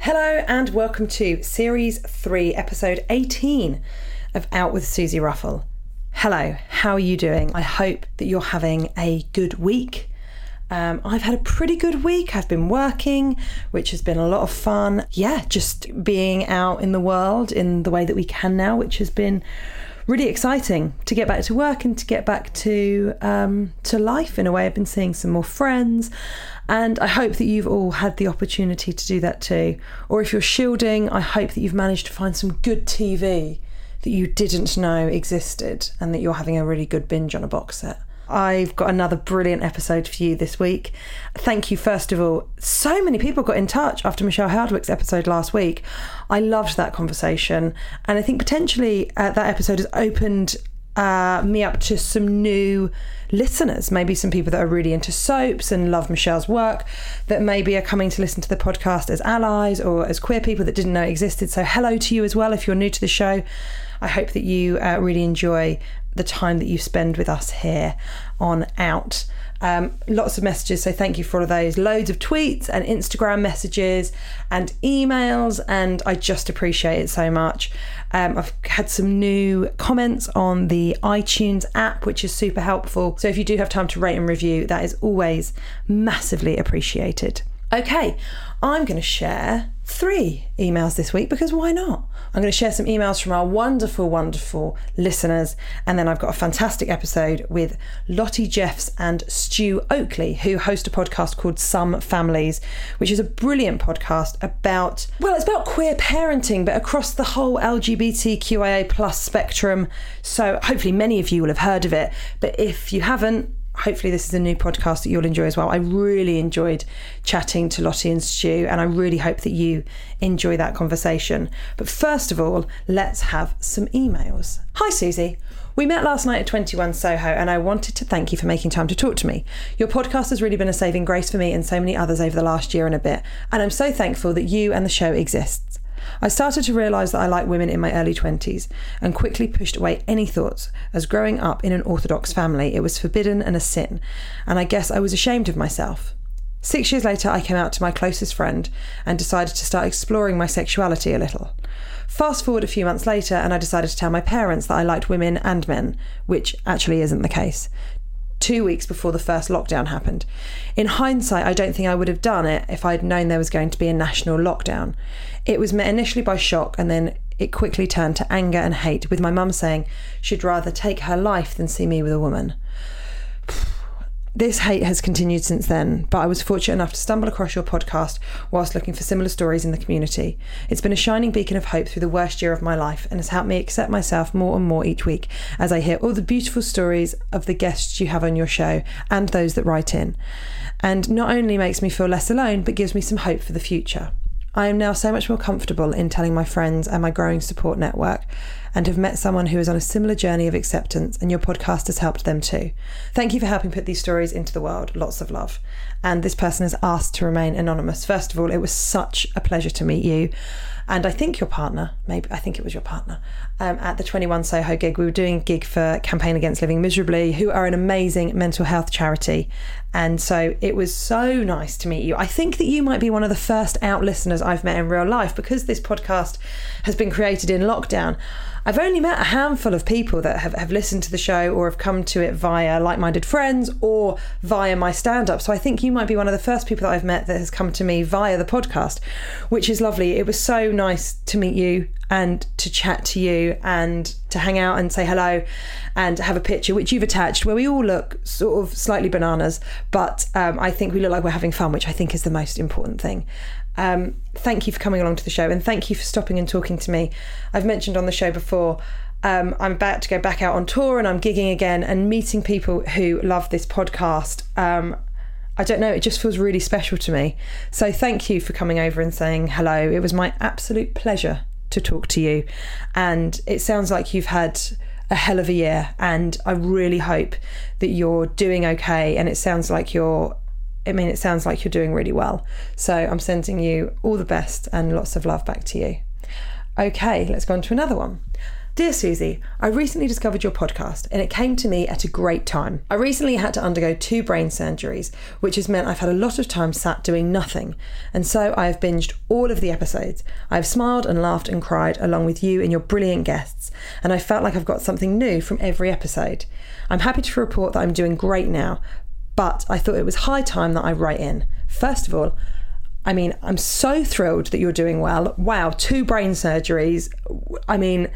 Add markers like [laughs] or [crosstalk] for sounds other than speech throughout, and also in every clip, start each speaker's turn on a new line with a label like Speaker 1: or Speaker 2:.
Speaker 1: Hello, and welcome to Series 3, Episode 18 of Out with Suzi Ruffell. Hello, how are you doing? I hope that you're having a good week. Um, I've had a pretty good week. I've been working, which has been a lot of fun. Yeah, just being out in the world in the way that we can now, which has been really exciting to get back to work and to get back to um, to life in a way. I've been seeing some more friends. And I hope that you've all had the opportunity to do that too. Or if you're shielding, I hope that you've managed to find some good TV that you didn't know existed and that you're having a really good binge on a box set. I've got another brilliant episode for you this week. Thank you, first of all. So many people got in touch after Michelle Hardwick's episode last week. I loved that conversation. And I think potentially uh, that episode has opened uh, me up to some new listeners, maybe some people that are really into soaps and love Michelle's work, that maybe are coming to listen to the podcast as allies or as queer people that didn't know existed. So, hello to you as well if you're new to the show. I hope that you uh, really enjoy the time that you spend with us here on Out. Um, lots of messages, so thank you for all of those. Loads of tweets and Instagram messages and emails, and I just appreciate it so much. Um, I've had some new comments on the iTunes app, which is super helpful. So if you do have time to rate and review, that is always massively appreciated. Okay, I'm going to share three emails this week because why not? I'm going to share some emails from our wonderful, wonderful listeners. And then I've got a fantastic episode with Lottie Jeffs and Stu Oakley, who host a podcast called Some Families, which is a brilliant podcast about, well, it's about queer parenting, but across the whole LGBTQIA plus spectrum. So hopefully many of you will have heard of it. But if you haven't, hopefully this is a new podcast that you'll enjoy as well. I really enjoyed chatting to Lottie and Stu, and I really hope that you enjoy that conversation. But first of all, let's have some emails. Hi, Suzi. We met last night at 21 Soho, and I wanted to thank you for making time to talk to me. Your podcast has really been a saving grace for me and so many others over the last year and a bit, and I'm so thankful that you and the show exists. I started to realise that I like women in my early 20s and quickly pushed away any thoughts, as growing up in an Orthodox family, it was forbidden and a sin, and I guess I was ashamed of myself. Six years later, I came out to my closest friend and decided to start exploring my sexuality a little. Fast forward a few months later, and I decided to tell my parents that I liked women and men, which actually isn't the case two weeks before the first lockdown happened. In hindsight, I don't think I would have done it if I'd known there was going to be a national lockdown. It was met initially by shock and then it quickly turned to anger and hate, with my mum saying she'd rather take her life than see me with a woman. This hate has continued since then, but I was fortunate enough to stumble across your podcast whilst looking for similar stories in the community. It's been a shining beacon of hope through the worst year of my life and has helped me accept myself more and more each week as I hear all the beautiful stories of the guests you have on your show and those that write in. And not only makes me feel less alone, but gives me some hope for the future. I am now so much more comfortable in telling my friends and my growing support network and have met someone who is on a similar journey of acceptance, and your podcast has helped them too. Thank you for helping put these stories into the world. Lots of love. And this person has asked to remain anonymous. First of all, it was such a pleasure to meet you. And I think your partner, maybe I think it was your partner. um, at the 21 Soho gig. We were doing a gig for Campaign Against Living Miserably, who are an amazing mental health charity. And so it was so nice to meet you. I think that you might be one of the first out listeners I've met in real life because this podcast has been created in lockdown. I've only met a handful of people that have, have listened to the show or have come to it via like minded friends or via my stand up. So I think you might be one of the first people that I've met that has come to me via the podcast, which is lovely. It was so nice to meet you and to chat to you and to hang out and say hello and have a picture, which you've attached, where we all look sort of slightly bananas, but um, I think we look like we're having fun, which I think is the most important thing. Um, thank you for coming along to the show and thank you for stopping and talking to me. I've mentioned on the show before, um, I'm about to go back out on tour and I'm gigging again and meeting people who love this podcast. Um, I don't know, it just feels really special to me. So thank you for coming over and saying hello. It was my absolute pleasure to talk to you. And it sounds like you've had a hell of a year and I really hope that you're doing okay and it sounds like you're I mean, it sounds like you're doing really well. So I'm sending you all the best and lots of love back to you. Okay, let's go on to another one. Dear Suzi, I recently discovered your podcast and it came to me at a great time. I recently had to undergo two brain surgeries, which has meant I've had a lot of time sat doing nothing, and so I have binged all of the episodes. I've smiled and laughed and cried along with you and your brilliant guests, and I felt like I've got something new from every episode. I'm happy to report that I'm doing great now, but I thought it was high time that I write in. First of all, I mean, I'm so thrilled that you're doing well. Wow, two brain surgeries. I mean,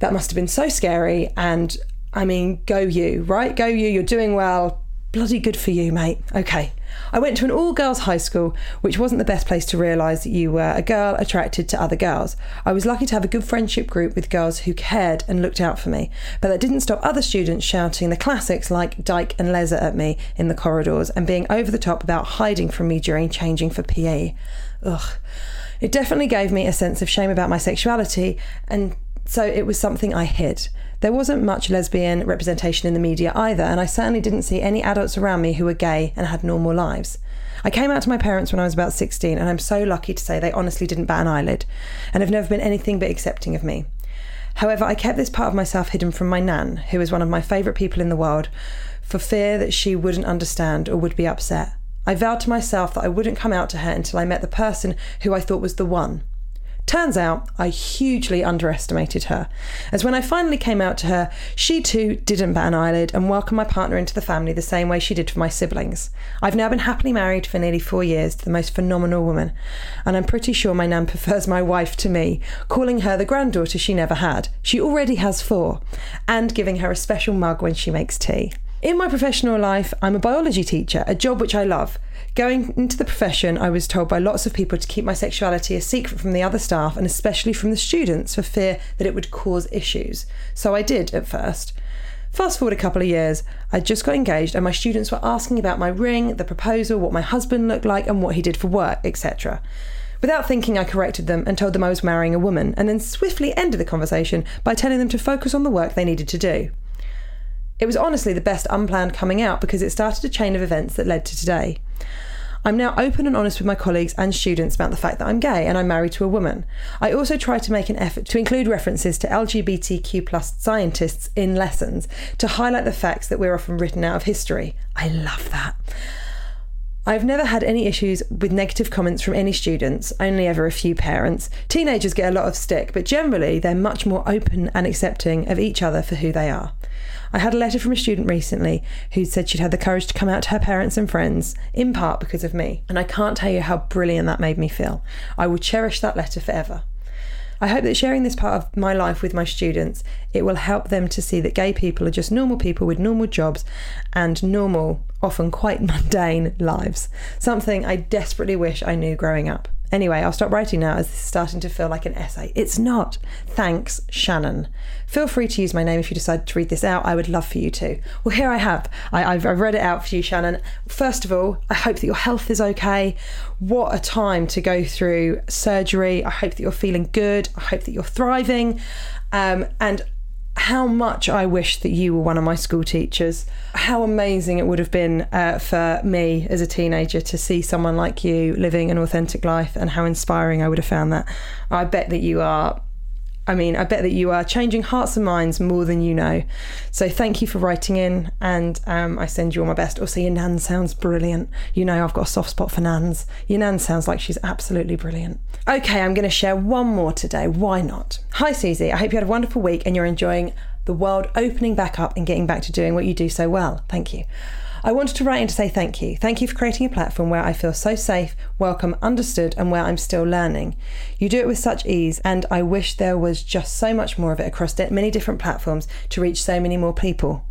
Speaker 1: that must have been so scary. And I mean, go you, right? Go you, you're doing well. Bloody good for you, mate. Okay. I went to an all girls high school, which wasn't the best place to realise that you were a girl attracted to other girls. I was lucky to have a good friendship group with girls who cared and looked out for me, but that didn't stop other students shouting the classics like Dyke and Leza at me in the corridors and being over the top about hiding from me during changing for PE. Ugh. It definitely gave me a sense of shame about my sexuality, and so it was something I hid. There wasn't much lesbian representation in the media either, and I certainly didn't see any adults around me who were gay and had normal lives. I came out to my parents when I was about 16, and I'm so lucky to say they honestly didn't bat an eyelid and have never been anything but accepting of me. However, I kept this part of myself hidden from my nan, who is one of my favourite people in the world, for fear that she wouldn't understand or would be upset. I vowed to myself that I wouldn't come out to her until I met the person who I thought was the one. Turns out I hugely underestimated her, as when I finally came out to her, she too didn't bat an eyelid and welcomed my partner into the family the same way she did for my siblings. I've now been happily married for nearly four years to the most phenomenal woman, and I'm pretty sure my nan prefers my wife to me, calling her the granddaughter she never had. She already has four, and giving her a special mug when she makes tea. In my professional life, I'm a biology teacher, a job which I love. Going into the profession, I was told by lots of people to keep my sexuality a secret from the other staff and especially from the students for fear that it would cause issues. So I did at first. Fast forward a couple of years, I just got engaged and my students were asking about my ring, the proposal, what my husband looked like, and what he did for work, etc. Without thinking, I corrected them and told them I was marrying a woman, and then swiftly ended the conversation by telling them to focus on the work they needed to do. It was honestly the best unplanned coming out because it started a chain of events that led to today. I'm now open and honest with my colleagues and students about the fact that I'm gay and I'm married to a woman. I also try to make an effort to include references to LGBTQ plus scientists in lessons to highlight the facts that we're often written out of history. I love that. I've never had any issues with negative comments from any students, only ever a few parents. Teenagers get a lot of stick, but generally they're much more open and accepting of each other for who they are. I had a letter from a student recently who said she'd had the courage to come out to her parents and friends, in part because of me. And I can't tell you how brilliant that made me feel. I will cherish that letter forever. I hope that sharing this part of my life with my students, it will help them to see that gay people are just normal people with normal jobs and normal, often quite [laughs] mundane lives. Something I desperately wish I knew growing up. Anyway, I'll stop writing now as this is starting to feel like an essay. It's not. Thanks, Shannon. Feel free to use my name if you decide to read this out. I would love for you to. Well, here I have. I, have read it out for you, Shannon. First of all, I hope that your health is okay. What a time to go through surgery. I hope that you're feeling good. I hope that you're thriving. Um, and how much I wish that you were one of my school teachers. How amazing it would have been uh, for me as a teenager to see someone like you living an authentic life, and how inspiring I would have found that. I bet that you are I mean, I bet that you are changing hearts and minds more than you know. So thank you for writing in, and um, I send you all my best. Also, your nan sounds brilliant. You know, I've got a soft spot for nans. Your nan sounds like she's absolutely brilliant. Okay, I'm going to share one more today. Why not? Hi, Suzi. I hope you had a wonderful week and you're enjoying the world opening back up and getting back to doing what you do so well. Thank you. I wanted to write in to say thank you. Thank you for creating a platform where I feel so safe, welcome, understood, and where I'm still learning. You do it with such ease, and I wish there was just so much more of it across many different platforms to reach so many more people.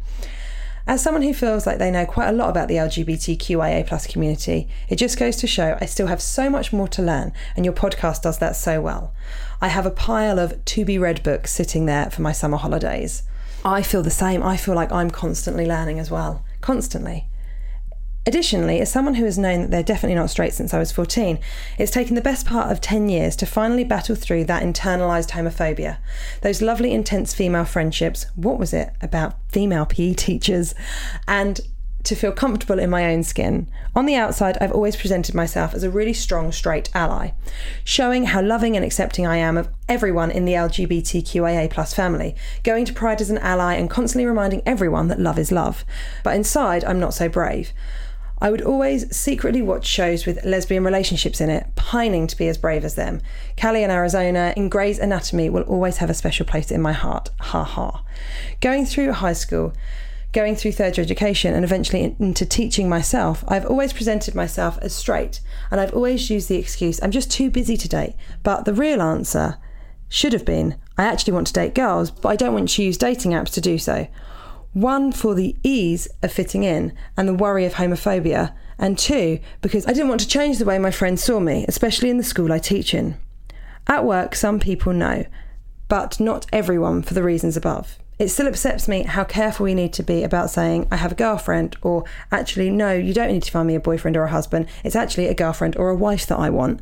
Speaker 1: As someone who feels like they know quite a lot about the LGBTQIA plus community, it just goes to show I still have so much more to learn, and your podcast does that so well. I have a pile of to be read books sitting there for my summer holidays. I feel the same. I feel like I'm constantly learning as well constantly. Additionally, as someone who has known that they're definitely not straight since I was 14, it's taken the best part of 10 years to finally battle through that internalised homophobia. Those lovely, intense female friendships, what was it about female PE teachers, and to feel comfortable in my own skin. On the outside, I've always presented myself as a really strong straight ally, showing how loving and accepting I am of everyone in the LGBTQIA plus family, going to Pride as an ally and constantly reminding everyone that love is love. But inside, I'm not so brave. I would always secretly watch shows with lesbian relationships in it, pining to be as brave as them. Callie in Arizona, in Grey's Anatomy will always have a special place in my heart. Ha ha. Going through high school, going through third year education and eventually into teaching myself, I've always presented myself as straight and I've always used the excuse, I'm just too busy to date. But the real answer should have been, I actually want to date girls, but I don't want to use dating apps to do so. One, for the ease of fitting in and the worry of homophobia, and two, because I didn't want to change the way my friends saw me, especially in the school I teach in. At work, some people know, but not everyone for the reasons above. It still upsets me how careful we need to be about saying, I have a girlfriend, or actually, no, you don't need to find me a boyfriend or a husband. It's actually a girlfriend or a wife that I want.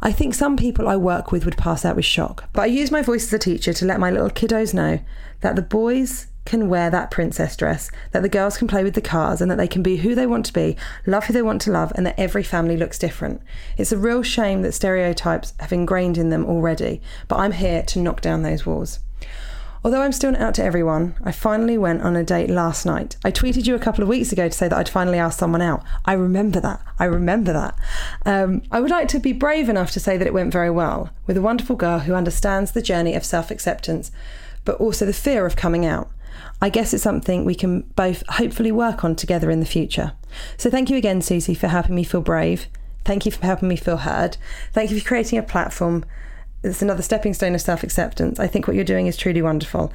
Speaker 1: I think some people I work with would pass out with shock, but I use my voice as a teacher to let my little kiddos know that the boys can wear that princess dress, that the girls can play with the cars, and that they can be who they want to be, love who they want to love, and that every family looks different. It's a real shame that stereotypes have ingrained in them already, but I'm here to knock down those walls. Although I'm still out to everyone, I finally went on a date last night. I tweeted you a couple of weeks ago to say that I'd finally asked someone out. I remember that. I remember that. Um, I would like to be brave enough to say that it went very well with a wonderful girl who understands the journey of self acceptance, but also the fear of coming out. I guess it's something we can both hopefully work on together in the future. So thank you again, Suzi, for helping me feel brave. Thank you for helping me feel heard. Thank you for creating a platform it's another stepping stone of self acceptance. I think what you're doing is truly wonderful.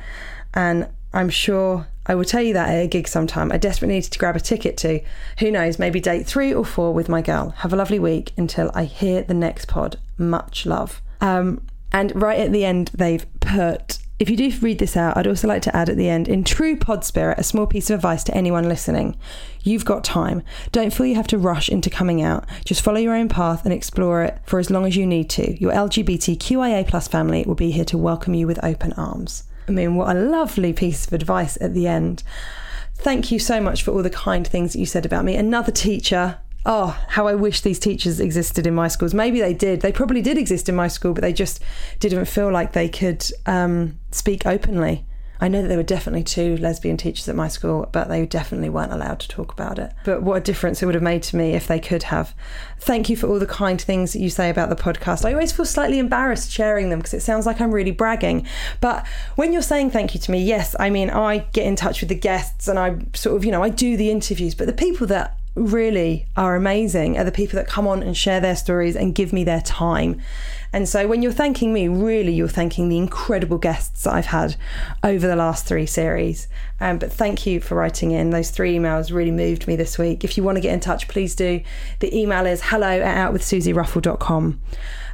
Speaker 1: And I'm sure I will tell you that at a gig sometime. I desperately need to grab a ticket to, who knows, maybe date three or four with my girl. Have a lovely week until I hear the next pod. Much love. Um, and right at the end, they've put if you do read this out, I'd also like to add at the end, in true pod spirit, a small piece of advice to anyone listening. You've got time. Don't feel you have to rush into coming out. Just follow your own path and explore it for as long as you need to. Your LGBTQIA plus family will be here to welcome you with open arms. I mean, what a lovely piece of advice at the end. Thank you so much for all the kind things that you said about me. Another teacher oh, how I wish these teachers existed in my schools. Maybe they did. They probably did exist in my school, but they just didn't feel like they could um, speak openly. I know that there were definitely two lesbian teachers at my school, but they definitely weren't allowed to talk about it. But what a difference it would have made to me if they could have. Thank you for all the kind things that you say about the podcast. I always feel slightly embarrassed sharing them because it sounds like I'm really bragging. But when you're saying thank you to me, yes, I mean, I get in touch with the guests and I sort of, you know, I do the interviews, but the people that really are amazing are the people that come on and share their stories and give me their time. And so when you're thanking me, really you're thanking the incredible guests I've had over the last three series. Um, but thank you for writing in. Those three emails really moved me this week. If you want to get in touch, please do. The email is hello at outwithsuziruffell.com.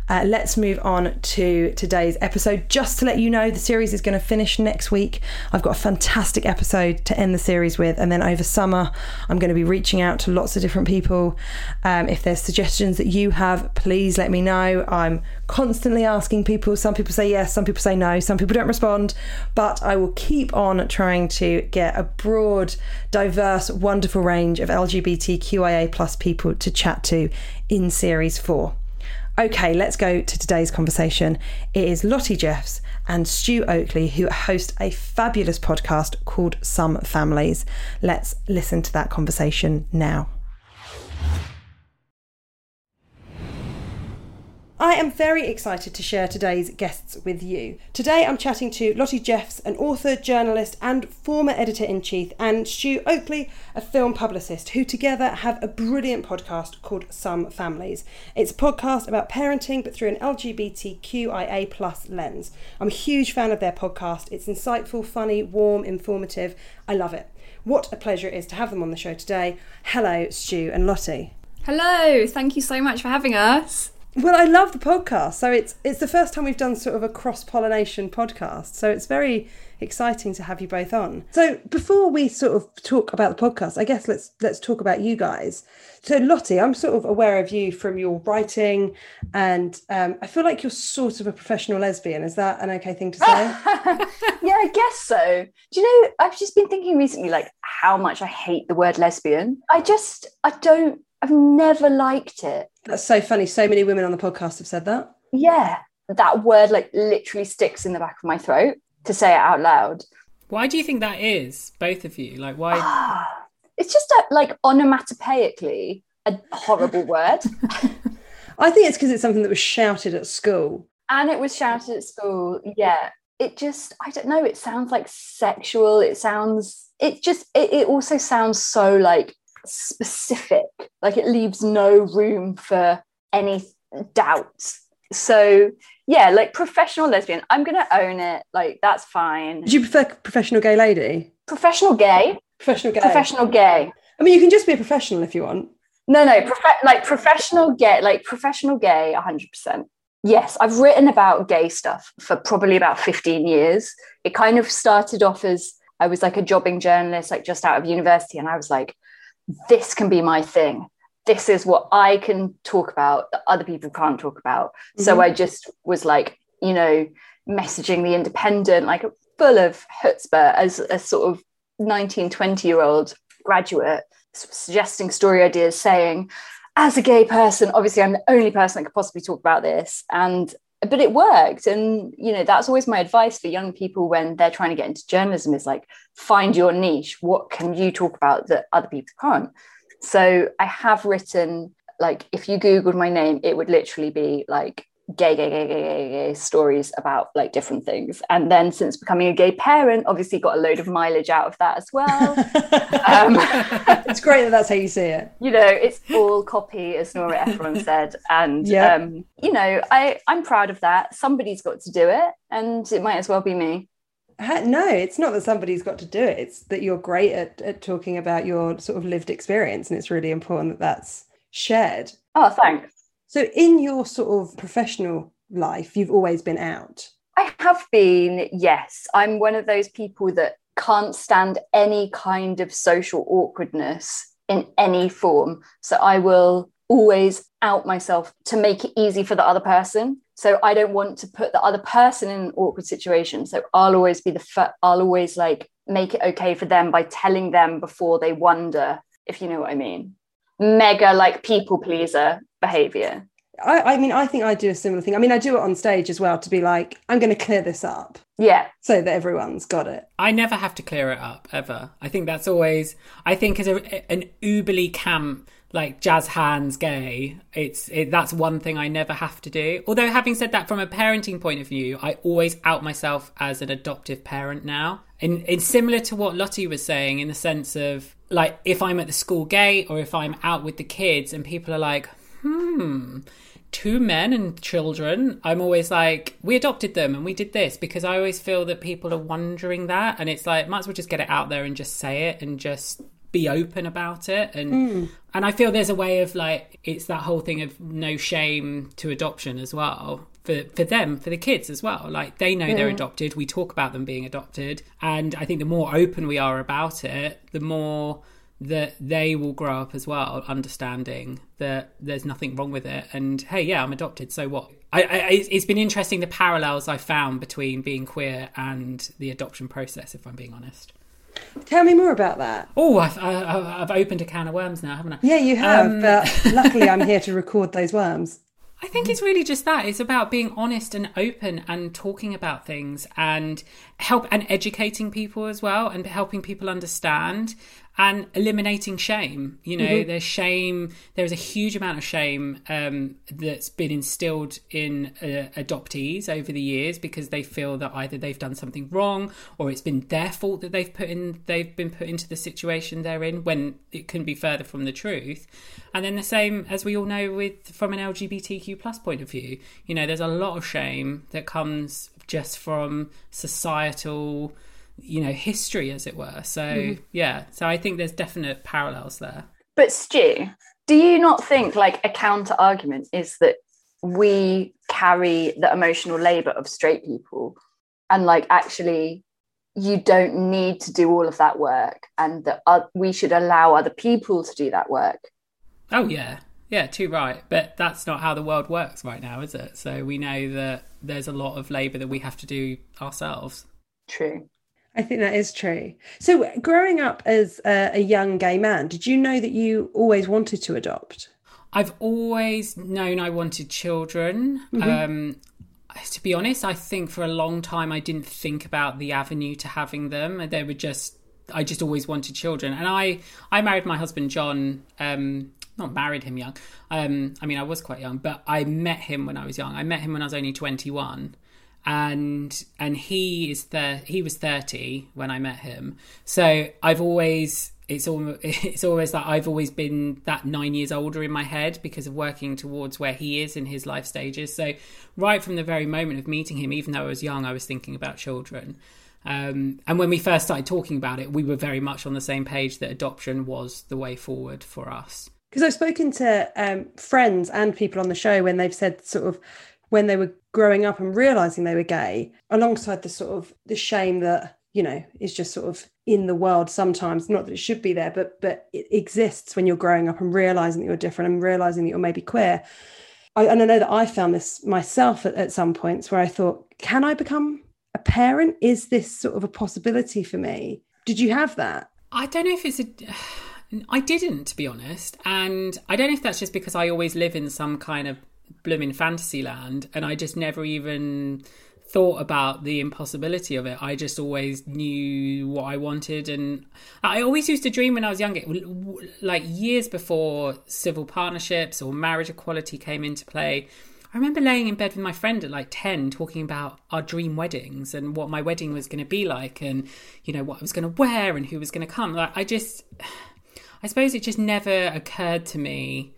Speaker 1: Uh, let's move on to today's episode. Just to let you know, the series is going to finish next week. I've got a fantastic episode to end the series with, and then over summer, I'm going to be reaching out to lots of different people. Um, if there's suggestions that you have, please let me know. I'm constantly asking people. Some people say yes, some people say no, some people don't respond, but I will keep on trying to get a broad, diverse, wonderful range of LGBTQIA plus people to chat to in series four. Okay, let's go to today's conversation. It is Lottie Jeffs and Stu Oakley who host a fabulous podcast called Some Families. Let's listen to that conversation now. I am very excited to share today's guests with you. Today I'm chatting to Lottie Jeffs, an author, journalist, and former editor in chief, and Stu Oakley, a film publicist, who together have a brilliant podcast called Some Families. It's a podcast about parenting, but through an LGBTQIA plus lens. I'm a huge fan of their podcast. It's insightful, funny, warm, informative. I love it. What a pleasure it is to have them on the show today. Hello, Stu and Lottie.
Speaker 2: Hello, thank you so much for having us.
Speaker 1: Well, I love the podcast. So it's it's the first time we've done sort of a cross pollination podcast. So it's very exciting to have you both on. So before we sort of talk about the podcast, I guess let's let's talk about you guys. So Lottie, I'm sort of aware of you from your writing, and um, I feel like you're sort of a professional lesbian. Is that an okay thing to say? [laughs]
Speaker 3: yeah, I guess so. Do you know? I've just been thinking recently, like how much I hate the word lesbian. I just I don't. I've never liked it.
Speaker 1: That's so funny. So many women on the podcast have said that.
Speaker 3: Yeah, that word like literally sticks in the back of my throat to say it out loud.
Speaker 4: Why do you think that is, both of you? Like, why? [sighs]
Speaker 3: it's just a, like onomatopoeically a horrible [laughs] word.
Speaker 1: I think it's because it's something that was shouted at school.
Speaker 3: And it was shouted at school. Yeah. It just, I don't know, it sounds like sexual. It sounds, it just, it, it also sounds so like specific. Like it leaves no room for any doubts. So yeah, like professional lesbian, I'm gonna own it. Like that's fine.
Speaker 1: Do you prefer professional gay lady?
Speaker 3: Professional gay.
Speaker 1: Professional gay.
Speaker 3: Professional gay.
Speaker 1: I mean, you can just be a professional if you want.
Speaker 3: No, no, prof- like professional gay, like professional gay, 100%. Yes, I've written about gay stuff for probably about 15 years. It kind of started off as I was like a jobbing journalist, like just out of university, and I was like, this can be my thing. This is what I can talk about that other people can't talk about. Mm-hmm. So I just was like, you know, messaging the independent, like full of chutzpah as a sort of 19, 20 year old graduate, suggesting story ideas, saying, as a gay person, obviously I'm the only person that could possibly talk about this. And but it worked. And you know that's always my advice for young people when they're trying to get into journalism is like find your niche. What can you talk about that other people can't? So i have written like if you googled my name it would literally be like gay, gay, gay, gay, gay, gay stories about like different things. And then since becoming a gay parent, obviously got a load of mileage out of that as well. [laughs]
Speaker 1: um, [laughs] it's great that that's how you see it.
Speaker 3: You know, it's all copy, as Nora Ephron [laughs] said. And, yeah. um, you know, I, I'm proud of that. Somebody's got to do it, and it might as well be me.
Speaker 1: No, it's not that somebody's got to do it. It's that you're great at, at talking about your sort of lived experience. And it's really important that that's shared.
Speaker 3: Oh, thanks.
Speaker 1: So, in your sort of professional life, you've always been out.
Speaker 3: I have been, yes. I'm one of those people that can't stand any kind of social awkwardness in any form. So, I will always out myself to make it easy for the other person. So, I don't want to put the other person in an awkward situation. So, I'll always be the, i I'll always like make it okay for them by telling them before they wonder, if you know what I mean mega like people pleaser behavior.
Speaker 1: I, I mean, I think I do a similar thing. I mean, I do it on stage as well to be like, I'm going to clear this up.
Speaker 3: Yeah.
Speaker 1: So that everyone's got it.
Speaker 4: I never have to clear it up ever. I think that's always, I think as a, an uberly camp, like jazz hands gay, it's, it, that's one thing I never have to do. Although having said that from a parenting point of view, I always out myself as an adoptive parent now. And it's similar to what Lottie was saying in the sense of like if I'm at the school gate or if I'm out with the kids and people are like, hmm, two men and children, I'm always like, we adopted them and we did this because I always feel that people are wondering that. And it's like, might as well just get it out there and just say it and just be open about it and mm. and I feel there's a way of like it's that whole thing of no shame to adoption as well for for them for the kids as well. Like they know yeah. they're adopted. We talk about them being adopted. And I think the more open we are about it the more that they will grow up as well understanding that there's nothing wrong with it. And hey yeah i'm adopted so what? I, I, it's been interesting the parallels i found between being queer and the adoption process if i'm being honest.
Speaker 1: Tell me more about that.
Speaker 4: Oh I've, I, have opened a can of worms now haven't i?
Speaker 1: Yeah you have um, but [laughs] luckily i'm here to record those worms
Speaker 4: I think it's really just that. It's about being honest and open and talking about things and help and educating people as well and helping people understand and eliminating shame. You know, mm-hmm. there's shame. There's a huge amount of shame um, that's been instilled in uh, adoptees over the years because they feel that either they've done something wrong or it's been their fault that they've put in. They've been put into the situation they're in when it couldn't be further from the truth. And then the same as we all know with from an LGBTQ plus point of view. You know, there's a lot of shame that comes just from societal you know history as it were. So mm-hmm. yeah so i think there's definite parallels there.
Speaker 3: But stu do you not think like a counter argument is that we carry the emotional labor of straight people and like actually you don't need to do all of that work and that uh, we should allow other people to do that work?
Speaker 4: Oh yeah. Yeah too right. But that's not how the world works right now is it? So we know that there's a lot of labor that we have to do ourselves.
Speaker 3: True
Speaker 1: I think that is true. So, growing up as a, a, young gay man, did you know that you always wanted to adopt?
Speaker 4: I've always known I wanted children. Mm-hmm. Um, to be honest, I think for a long time I didn't think about the avenue to having them. They were just, I just always wanted children. And I, I married my husband John. Um, not married him young. Um, I mean, I was quite young, but I met him when I was young. I met him when I was only twenty one and and he is there he was 30 when i met him. So i've always it's almost [laughs] it's always that i've always been that nine years older in my head because of working towards where he is in his life stages. So right from the very moment of meeting him even though i was young i was thinking about children. Um, and when we first started talking about it we were very much on the same page that adoption was the way forward for us.
Speaker 1: Because I've spoken to um, friends and people on the show when they've said sort of when they were growing up and realizing they were gay alongside the sort of the shame that you know is just sort of in the world sometimes not that it should be there but but it exists when you're growing up and realizing that you're different and realizing that you're maybe queer. I, and i know that i found this myself at, at some points where i thought can i become a parent? Is this sort of a possibility for me? Did you have that?
Speaker 4: I don't know if it's a [sighs] I didn't, to be honest. And I don't know if that's just because I always live in some kind of blooming fantasy land and I just never even thought about the impossibility of it. I just always knew what I wanted, and I always used to dream when I was younger, like years before civil partnerships or marriage equality came into play. I remember laying in bed with my friend at like 10 talking about our dream weddings and what my wedding was going to be like and you know what I was going to wear and who was going to come like I just I suppose it just never occurred to me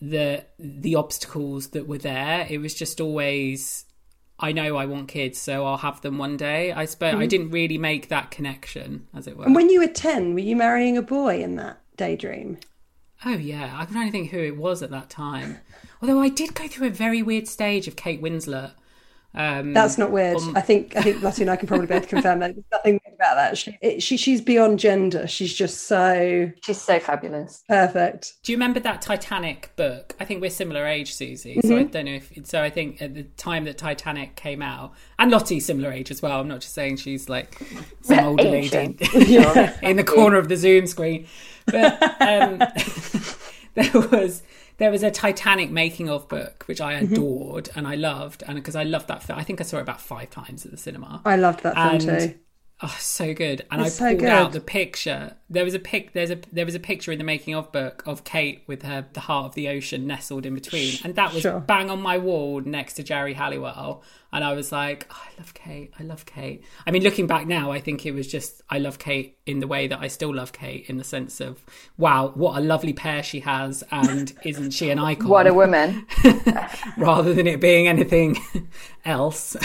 Speaker 4: the the obstacles that were there. It was just always I know I want kids, so I'll have them one day. I suppose mm-hmm. I didn't really make that connection, as it were.
Speaker 1: And when you were ten, were you marrying a boy in that daydream?
Speaker 4: Oh yeah, I can only think who it was at that time. Although I did go through a very weird stage of Kate Winslet
Speaker 1: um, That's not weird. On... I think I think Lottie and I can probably both confirm that. There's nothing weird about that. She, it, she she's beyond gender. She's just so
Speaker 3: she's so fabulous.
Speaker 1: Perfect.
Speaker 4: Do you remember that Titanic book? I think we're similar age, Suzi. Mm-hmm. So I don't know if so. I think at the time that Titanic came out, and Lottie's similar age as well. I'm not just saying she's like some older lady [laughs] [laughs] in the corner of the Zoom screen, but um, [laughs] there was there was a Titanic making of book which I mm-hmm. adored mm-hmm. and I loved, and because I loved that film, I think I saw it about five times at the cinema.
Speaker 1: I loved that film and, too.
Speaker 4: Oh, so good! And it's I pulled so out the picture. There was a pic. There's a there was a picture in the making of book of Kate with her the heart of the ocean nestled in between, and that was sure. bang on my wall next to Geri Halliwell. And I was like, oh, I love Kate. I love Kate. I mean, looking back now, I think it was just I love Kate in the way that I still love Kate in the sense of wow, what a lovely pair she has, and [laughs] isn't she an icon?
Speaker 3: what a woman! [laughs]
Speaker 4: Rather than it being anything else.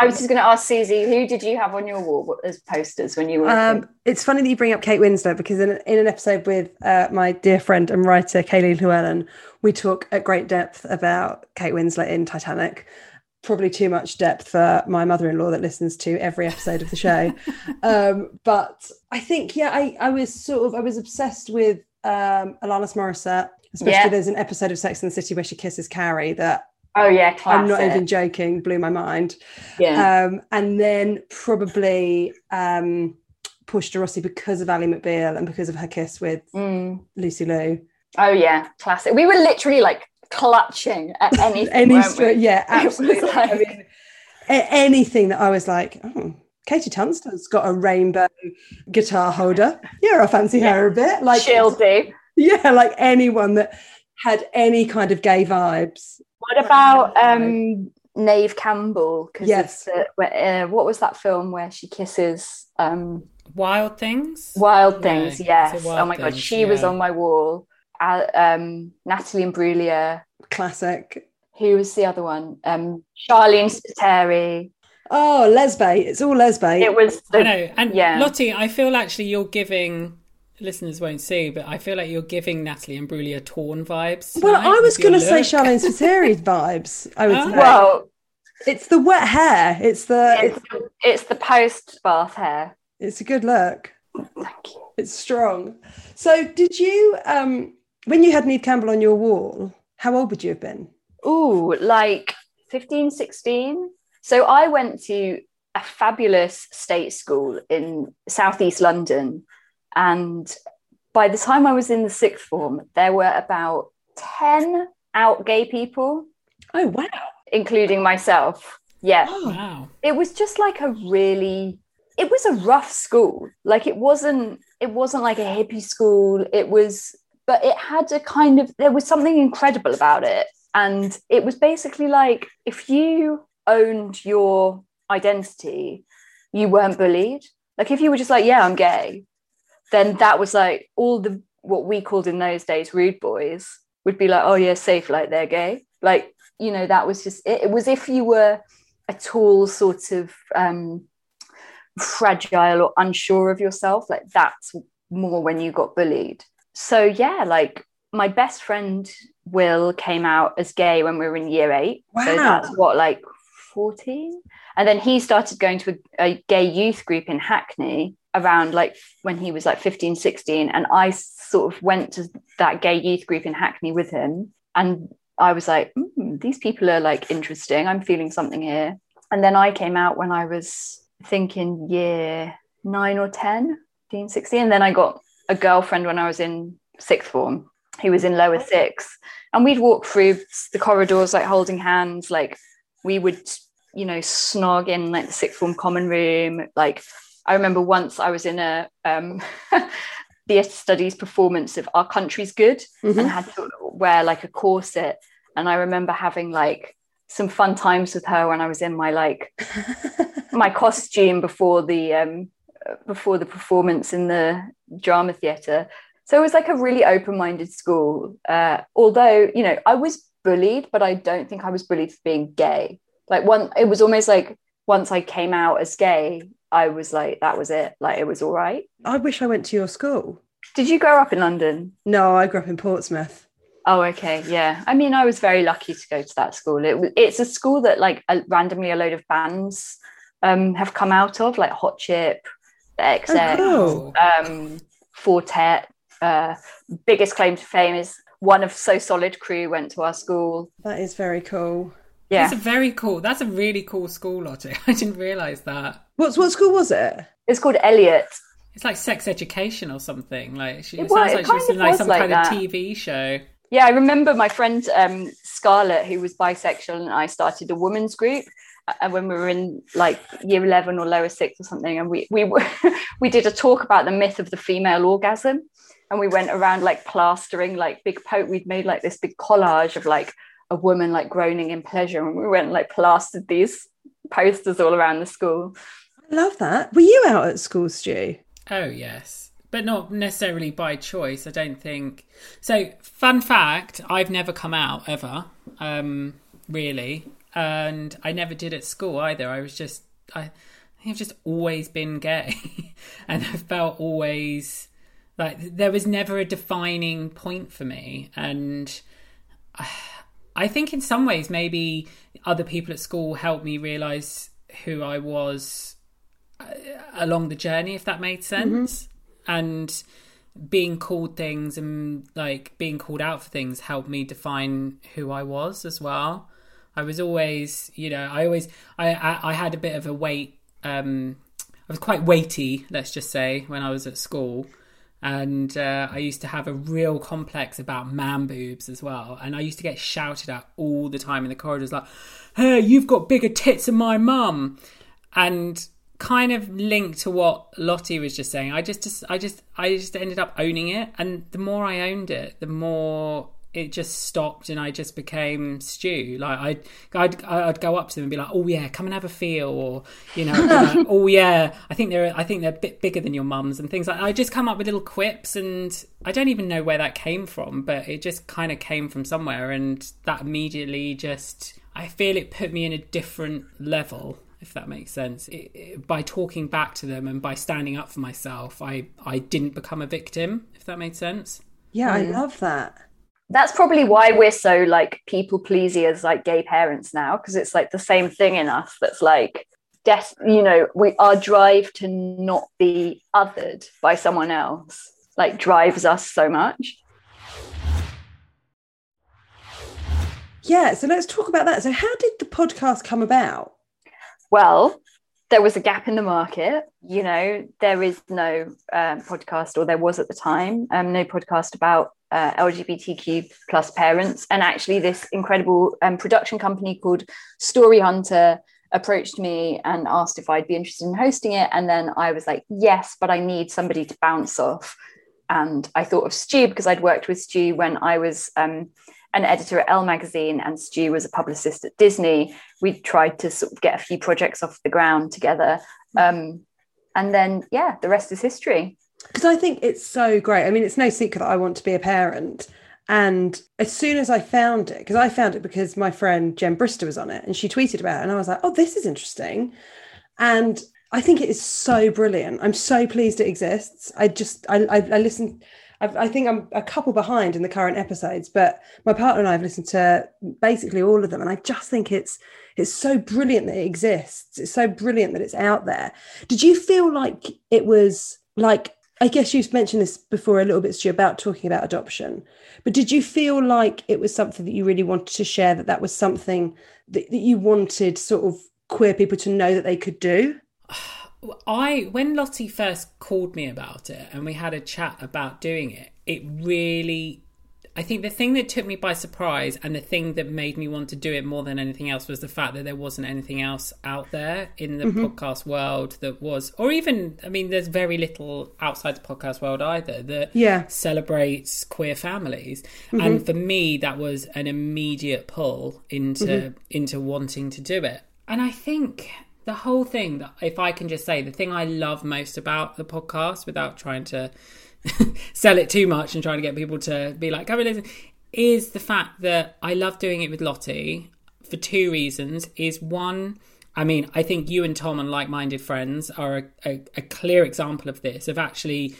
Speaker 3: I was just going to ask Suzi, who did you have on your wall as posters when you were? Um,
Speaker 1: it's funny that you bring up Kate Winslet because in, in an episode with uh, my dear friend and writer Kayleigh Llewellyn, we talk at great depth about Kate Winslet in Titanic probably too much depth for my mother-in-law that listens to every episode of the show [laughs] um, but i think yeah I, I was sort of i was obsessed with um, alanis morissette especially yeah. there's an episode of sex and the city where she kisses carrie that
Speaker 3: oh yeah classic.
Speaker 1: i'm not even joking blew my mind yeah um, and then probably um Portia Rossi because of Ally McBeal and because of her kiss with mm. Lucy Liu.
Speaker 3: Oh yeah, classic. We were literally like clutching at [laughs] anything.
Speaker 1: Any str- yeah, [laughs] absolutely. I mean, a- anything that I was like, oh, KT Tunstall's got a rainbow guitar holder. Yeah, I fancy her a bit. Like,
Speaker 3: She'll do.
Speaker 1: yeah, like anyone that had any kind of gay vibes.
Speaker 3: What about um Neve Campbell? Because
Speaker 1: Yes.
Speaker 3: uh, what was that film where she kisses um
Speaker 4: Wild things.
Speaker 3: Wild
Speaker 4: Yeah,
Speaker 3: Things?
Speaker 4: it's
Speaker 3: Yes.
Speaker 4: Wild
Speaker 3: Oh my god,
Speaker 4: Things,
Speaker 3: she was on my wall. Uh, um, Natalie Imbruglia.
Speaker 1: Classic.
Speaker 3: Who was the other one? Um, Sharleen Spiteri.
Speaker 1: Oh, lesbe. It's all lesbe.
Speaker 3: It was
Speaker 4: I know. And
Speaker 3: yeah.
Speaker 4: Lottie, I feel actually you're giving listeners won't see, but I feel like you're giving Natalie Imbruglia torn vibes.
Speaker 1: well, I was going to say. Sharleen [laughs] Spiteri vibes. I would
Speaker 4: Oh.
Speaker 1: say.
Speaker 3: well,
Speaker 1: it's the wet hair. It's the.
Speaker 3: it's,
Speaker 1: It's,
Speaker 3: it's the post bath hair.
Speaker 1: It's a good look.
Speaker 3: Thank you.
Speaker 1: It's strong. So, did you, um, when you had Neve Campbell on your wall, how old would you have been?
Speaker 3: Oh, like 15, 16. So I went to a fabulous state school in southeast London. And by the time I was in the sixth form, there were about 10 out gay people,
Speaker 1: Oh, wow.
Speaker 3: including myself. Yeah.
Speaker 4: Wow.
Speaker 3: It was just like a really it was a rough school. Like it wasn't it wasn't like a hippie school. It was but it had a kind of there was something incredible about it. And it was basically like if you owned your identity, you weren't bullied. Like if you were just like, yeah, I'm gay, then that was like all the what we called in those days rude boys would be like, oh yeah, safe, like they're gay. Like, you know, that was just it, it was if you were a tall sort of um fragile or unsure of yourself, like that's more when you got bullied. So yeah, like my best friend Will came out as gay when we were in year eight. So
Speaker 1: Wow.
Speaker 3: that's what, like 14? And then he started going to a, a gay youth group in Hackney around like when he was like 15, 16. And I sort of went to that gay youth group in Hackney with him. And I was like, "Hmm, these people are like interesting. I'm feeling something here. And then I came out when I was thinking year nine or 10, 15, 16. And then I got a girlfriend when I was in sixth form. He was in lower six. And we'd walk through the corridors like holding hands. Like we would, you know, snog in like the sixth form common room. Like I remember once I was in a um [laughs] theatre studies performance of Our Country's Good
Speaker 1: Mhm.
Speaker 3: and had to wear like a corset. And I remember having like some fun times with her when I was in my like [laughs] my costume before the um before the performance in the drama theatre. So it was like a really open-minded school. Uh, although you know I was bullied, but I don't think I was bullied for being gay. Like one, it was almost like once I came out as gay, I was like that was it. Like it was all right.
Speaker 1: I wish I went to your school.
Speaker 3: Did you grow up in London?
Speaker 1: No, I grew up in Portsmouth.
Speaker 3: Oh, okay, yeah. I mean, I was very lucky to go to that school. It it's a school that like a, randomly a load of bands um, have come out of, like Hot Chip, the XX,
Speaker 1: cool.
Speaker 3: um, Four Tet. Uh, biggest claim to fame is one of So Solid crew went to our school.
Speaker 1: That is very cool.
Speaker 3: Yeah,
Speaker 4: That's a very cool. That's a really cool school, Lottie. [laughs] I didn't realise that.
Speaker 1: What's what school was it?
Speaker 3: it's called Elliott.
Speaker 4: It's like sex education or something. Like she,
Speaker 3: It
Speaker 4: it,
Speaker 3: wa-
Speaker 4: sounds
Speaker 3: it
Speaker 4: like she was in like some
Speaker 3: like
Speaker 4: kind
Speaker 3: that.
Speaker 4: of TV show.
Speaker 3: Yeah, I remember my friend um, Scarlett, who was bisexual, and I started a women's group uh, when we were in like year eleven or lower six or something, and we we were, [laughs] we did a talk about the myth of the female orgasm, and we went around like plastering like big po. We'd made like this big collage of like a woman like groaning in pleasure, and we went and, like plastered these posters all around the school.
Speaker 1: I love that. Were you out at school, Stu?
Speaker 4: Oh yes, but not necessarily by choice. I don't think. So, fun fact: I've never come out ever, um, really, and I never did at school either. I was just, I, I've just always been gay, [laughs] and I felt always like there was never a defining point for me, and [sighs] I think in some ways maybe other people at school helped me realize who I was uh, along the journey, if that made sense. And being called things and like being called out for things helped me define who I was as well. I was always, you know, I always, I, I, I had a bit of a weight. Um, I was quite weighty, let's just say, when I was at school. and uh, I used to have a real complex about man boobs as well. And I used to get shouted at all the time in the corridors, like, "Hey, you've got bigger tits than my mum," and kind of linked to what Lottie was just saying. I just, just, I just, I just ended up owning it, and the more I owned it, the more it just stopped and I just became Stu. Like I'd, I'd, I'd go up to them and be like, "Oh yeah, come and have a feel," or you know, like, "Oh yeah, I think they're, I think they're a bit bigger than your mums," and things like. I just come up with little quips, and I don't even know where that came from, but it just kind of came from somewhere, and that immediately just, I feel it put me in a different level. If that makes sense, it, it, by talking back to them and by standing up for myself, I I didn't become a victim. If that made sense.
Speaker 1: Yeah, I mm. love that.
Speaker 3: That's probably why we're so like people pleasy as like gay parents now because it's like the same thing in us that's like death you know we our drive to not be othered by someone else like drives us so much.
Speaker 1: Yeah so let's talk about that. So how did the podcast come about
Speaker 3: well there was a gap in the market. You know, there is no um, podcast, or there was at the time, um, no podcast about uh, LGBTQ plus parents. And actually, this incredible um, production company called Story Hunter approached me and asked if I'd be interested in hosting it. And then I was like, yes, but I need somebody to bounce off. And I thought of Stu because I'd worked with Stu when I was um, an editor at Elle magazine and Stu was a publicist at Disney. We tried to sort of get a few projects off the ground together. Um, and then, yeah, the rest is history
Speaker 1: because I think it's so great. I mean, it's no secret that I want to be a parent. And as soon as I found it, because I found it because my friend Jen Brister was on it and she tweeted about it, and I was like, oh, this is interesting. And I think it is so brilliant. I'm so pleased it exists. I just, I, I, I listened. I've, i think I'm a couple behind in the current episodes, but my partner and I have listened to basically all of them, and I just think it's it's so brilliant that it exists. It's so brilliant that it's out there. Did you feel like it was like I guess you've mentioned this before a little bit, Stu, about talking about adoption. But did you feel like it was something that you really wanted to share, that that was something that, that you wanted sort of queer people to know that they could do? [sighs] [sighs]
Speaker 4: I, when Lottie first called me about it and we had a chat about doing it, it really I think the thing that took me by surprise and the thing that made me want to do it more than anything else was the fact that there wasn't anything else out there in the mm-hmm. podcast world that was, or even, I mean, there's very little outside the podcast world either that
Speaker 1: yeah.
Speaker 4: celebrates queer families. Mm-hmm. And for me, that was an immediate pull into mm-hmm. into wanting to do it. And I think the whole thing that, if I can just say, the thing I love most about the podcast, without trying to [laughs] sell it too much and trying to get people to be like, come and listen, is the fact that I love doing it with Lottie for two reasons. Is one, I mean, I think you and Tom and like minded friends are a, a, a, clear example of this, of actually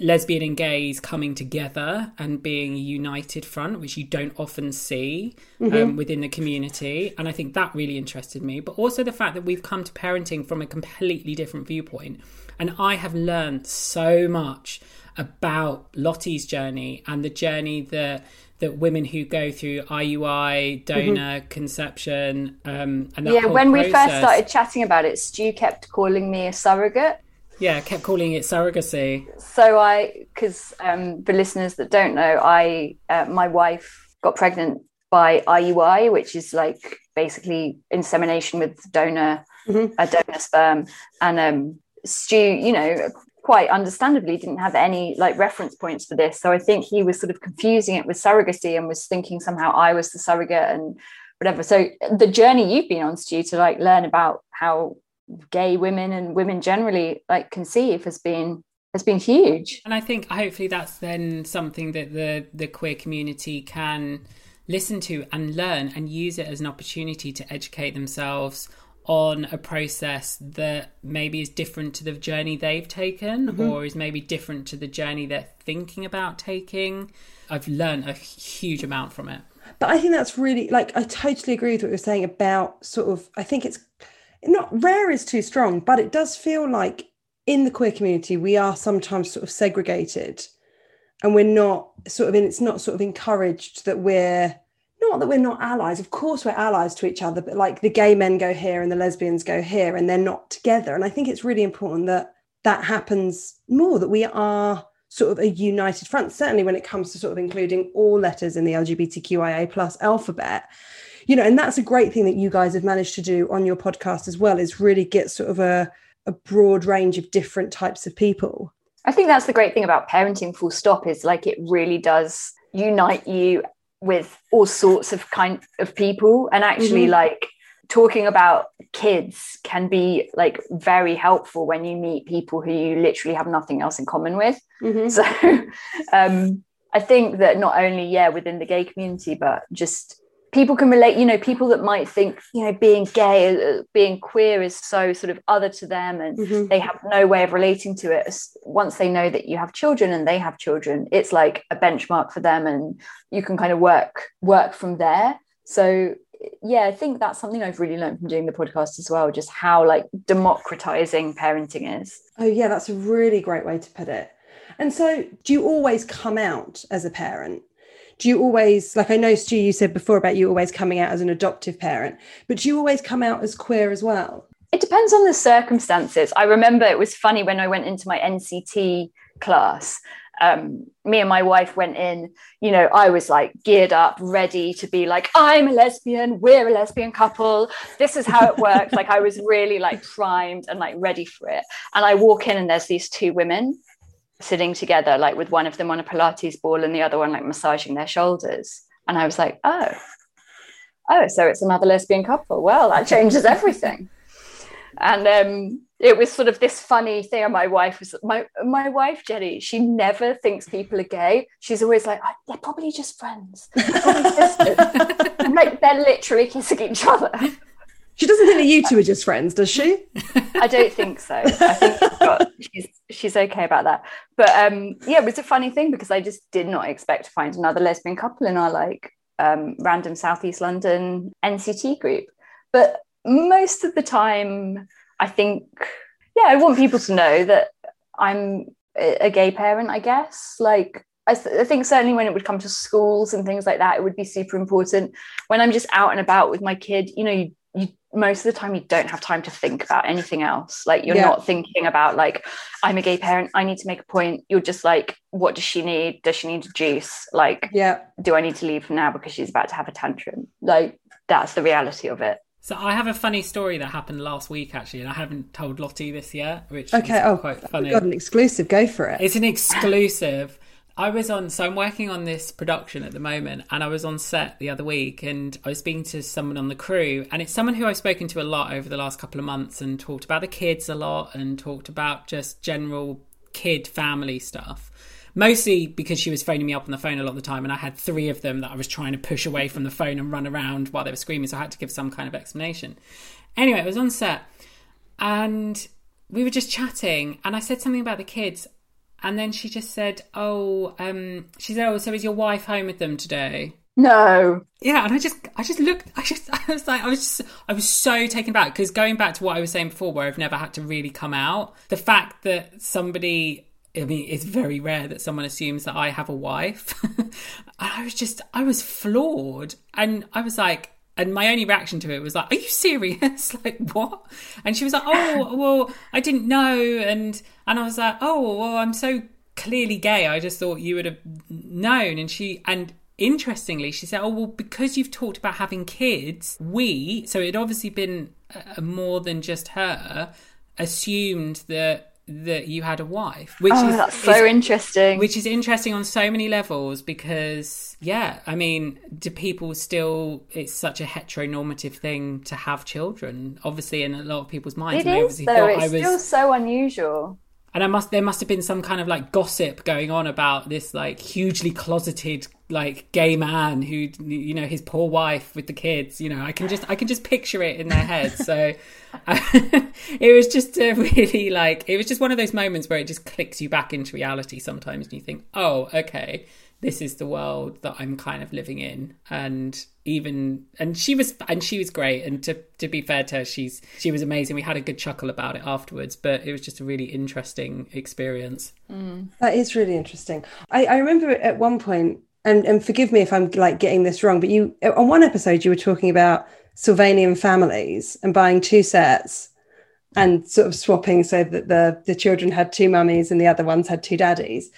Speaker 4: lesbian and gays coming together and being a united front, which you don't often see mm-hmm. um, within the community. And I think that really interested me. But also the fact that we've come to parenting from a completely different viewpoint. And I have learned so much about Lottie's journey and the journey that that women who go through IUI, donor mm-hmm. conception, um, and
Speaker 3: yeah. when process. we first started chatting about it, Stu kept calling me a surrogate.
Speaker 4: Yeah, kept calling it surrogacy.
Speaker 3: So I, because um, for listeners that don't know, I uh, my wife got pregnant by IUI, which is like basically insemination with donor mm-hmm. a donor sperm, and um, Stu, you know, quite understandably didn't have any like reference points for this so i think he was sort of confusing it with surrogacy and was thinking somehow i was the surrogate and whatever so the journey you've been on stu to like learn about how gay women and women generally like conceive has been has been huge
Speaker 4: and i think hopefully that's then something that the the queer community can listen to and learn and use it as an opportunity to educate themselves on a process that maybe is different to the journey they've taken mm-hmm. or is maybe different to the journey they're thinking about taking. I've learned a huge amount from it.
Speaker 1: But I think that's really like I totally agree with what you're saying about sort of I think it's not rare is too strong, but it does feel like in the queer community we are sometimes sort of segregated. And we're not sort of in it's not sort of encouraged that we're not that we're not allies. Of course we're allies to each other but like the gay men go here and the lesbians go here and they're not together. And i think it's really important that that happens more that we are
Speaker 5: sort of a united front, certainly when it comes to sort of including all letters in the LGBTQIA plus alphabet. You know, and that's a great thing that you guys have managed to do on your podcast as well, is really get sort of a, a broad range of different types of people.
Speaker 3: I think that's the great thing about parenting full stop is like it really does unite you with all sorts of kind of people and actually mm-hmm. like talking about kids can be like very helpful when you meet people who you literally have nothing else in common with mm-hmm. [laughs] so um i think that not only yeah within the gay community but just people can relate you know people that might think you know being gay uh, being queer is so sort of other to them and mm-hmm. they have no way of relating to it. Once they know that you have children and they have children it's like a benchmark for them and you can kind of work work from there. So yeah i think that's something i've really learned from doing the podcast as well just how like democratizing parenting is.
Speaker 5: Oh yeah that's a really great way to put it. And so do you always come out as a parent do you always like i know stu you said before about you always coming out as an adoptive parent but do you always come out as queer as well
Speaker 3: it depends on the circumstances i remember it was funny when i went into my nct class um, me and my wife went in, you know, I was like geared up, ready to be like, I'm a lesbian, we're a lesbian couple, this is how it works. like I was really like primed and like ready for it. And I walk in and there's these two women sitting together, like with one of them on a Pilates ball and the other one like massaging their shoulders. And I was like, oh, oh, so it's another lesbian couple. Well, that changes everything. [laughs] and um, it was sort of this funny thing. My wife was my my wife Jenny. She never thinks people are gay. She's always like, oh, they're probably just friends. They're [laughs] like they're literally kissing each other.
Speaker 5: She doesn't think that you two are just friends, does she?
Speaker 3: I don't think so. I think she's, got, she's, she's okay about that. But um, yeah, it was a funny thing because I just did not expect to find another lesbian couple in our like um, random Southeast London NCT group. But most of the time, I think, yeah, I want people to know that I'm a gay parent, I guess. Like, I, th- I, think certainly when it would come to schools and things like that, it would be super important. When I'm just out and about with my kid, you know, you you most of the time you don't have time to think about anything else like you're yeah. not thinking about like i'm a gay parent i need to make a point you're just like what does she need does she need a juice like
Speaker 5: yeah
Speaker 3: do i need to leave now because she's about to have a tantrum like that's the reality of it
Speaker 4: so I have a funny story that happened last week actually, and I haven't told Lottie this yet, which
Speaker 5: okay, oh, quite funny. Got an exclusive. Go for it.
Speaker 4: It's an exclusive. I was on, so I'm working on this production at the moment, and I was on set the other week, and I was speaking to someone on the crew, and it's someone who I've spoken to a lot over the last couple of months, and talked about the kids a lot, and talked about just general kid family stuff. Mostly because she was phoning me up on the phone a lot of the time, and I had three of them that I was trying to push away from the phone and run around while they were screaming, so I had to give some kind of explanation. Anyway, I was on set, and we were just chatting, and I said something about the kids, and then she just said, "Oh, um, she said, oh, so is your wife home with them today?"
Speaker 3: No.
Speaker 4: Yeah, and I just, I just looked, I just, [laughs] I was like, I was just, I was so taken back because going back to what I was saying before, where I've never had to really come out, the fact that somebody I mean, it's very rare that someone assumes that I have a wife. [laughs] And I was just, I was floored. And I was like, and my only reaction to it was like, "Are you serious? [laughs] like what?" And she was like, "Oh, [laughs] well, I didn't know," and and I was like, "Oh, well, I'm so clearly gay. I just thought you would have known." And she and interestingly, she said, "Oh, well, because you've talked about having kids, we so it obviously been uh, more than just her assumed that." That you had a wife
Speaker 3: which oh, is that's so is, interesting.
Speaker 4: which is interesting on so many levels because yeah i mean do people still it's such a heteronormative thing to have children obviously in a lot of people's minds
Speaker 3: it is though. it's was, still so unusual
Speaker 4: and I must there must have been some kind of like gossip going on about this like hugely closeted like gay man who you know his poor wife with the kids you know. I can just I can just picture it in their heads. So [laughs] it was just a really like it was just one of those moments where it just clicks you back into reality sometimes and you think oh okay this is the world that I'm kind of living in. And even and she was and she was great and to to be fair to her she's she was amazing we had a good chuckle about it afterwards but it was just a really interesting experience
Speaker 5: mm. that is really interesting I, I remember at one point and and forgive me if I'm like getting this wrong but you on one episode you were talking about Sylvanian families and buying two sets and sort of swapping so that the the children had two mummies and the other ones had two daddies.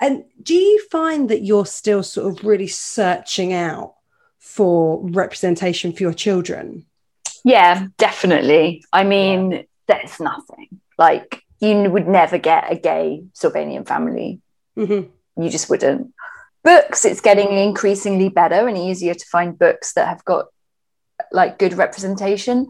Speaker 5: And do you find that you're still sort of really searching out for representation for your children?
Speaker 3: Yeah, definitely. I mean, yeah. there's nothing like you would never get a gay Sylvanian family. Mm-hmm. You just wouldn't. Books, it's getting increasingly better and easier to find books that have got like good representation.